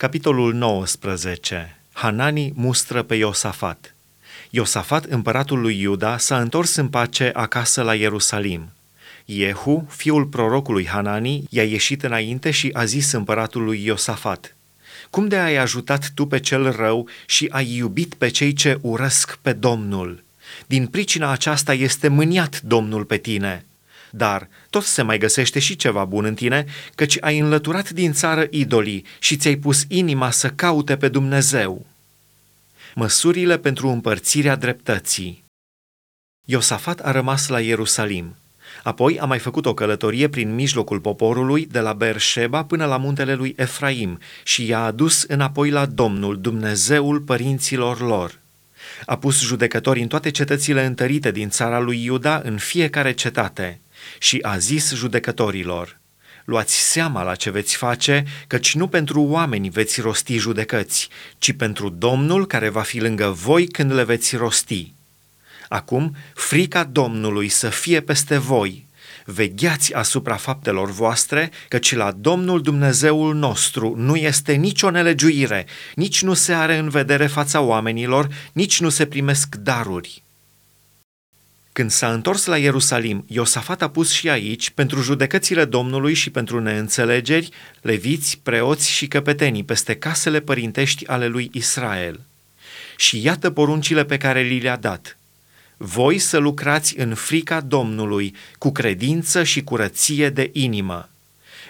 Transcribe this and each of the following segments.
Capitolul 19. Hanani mustră pe Iosafat. Iosafat, împăratul lui Iuda, s-a întors în pace acasă la Ierusalim. Jehu, fiul prorocului Hanani, i-a ieșit înainte și a zis împăratului Iosafat, Cum de ai ajutat tu pe cel rău și ai iubit pe cei ce urăsc pe Domnul? Din pricina aceasta este mâniat Domnul pe tine. Dar tot se mai găsește și ceva bun în tine, căci ai înlăturat din țară idolii și ți-ai pus inima să caute pe Dumnezeu. Măsurile pentru împărțirea dreptății Iosafat a rămas la Ierusalim. Apoi a mai făcut o călătorie prin mijlocul poporului, de la Berșeba până la muntele lui Efraim, și i-a adus înapoi la Domnul, Dumnezeul părinților lor. A pus judecători în toate cetățile întărite din țara lui Iuda, în fiecare cetate – și a zis judecătorilor, Luați seama la ce veți face, căci nu pentru oameni veți rosti judecăți, ci pentru Domnul care va fi lângă voi când le veți rosti. Acum, frica Domnului să fie peste voi. Vegheați asupra faptelor voastre, căci la Domnul Dumnezeul nostru nu este nicio nelegiuire, nici nu se are în vedere fața oamenilor, nici nu se primesc daruri. Când s-a întors la Ierusalim, Iosafat a pus și aici, pentru judecățile Domnului și pentru neînțelegeri, leviți, preoți și căpetenii peste casele părintești ale lui Israel. Și iată poruncile pe care li le-a dat. Voi să lucrați în frica Domnului, cu credință și curăție de inimă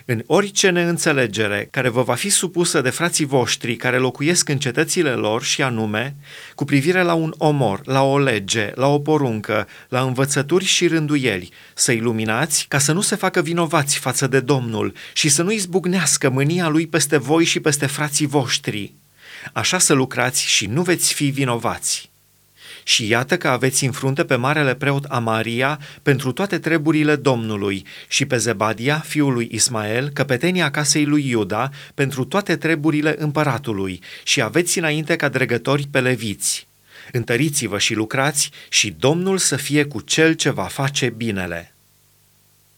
în orice neînțelegere care vă va fi supusă de frații voștri care locuiesc în cetățile lor și anume, cu privire la un omor, la o lege, la o poruncă, la învățături și rânduieli, să iluminați ca să nu se facă vinovați față de Domnul și să nu izbucnească mânia lui peste voi și peste frații voștri. Așa să lucrați și nu veți fi vinovați. Și iată că aveți în frunte pe marele preot Amaria pentru toate treburile Domnului și pe Zebadia, fiul lui Ismael, căpetenia casei lui Iuda, pentru toate treburile împăratului și aveți înainte ca dregători pe leviți. Întăriți-vă și lucrați și Domnul să fie cu cel ce va face binele.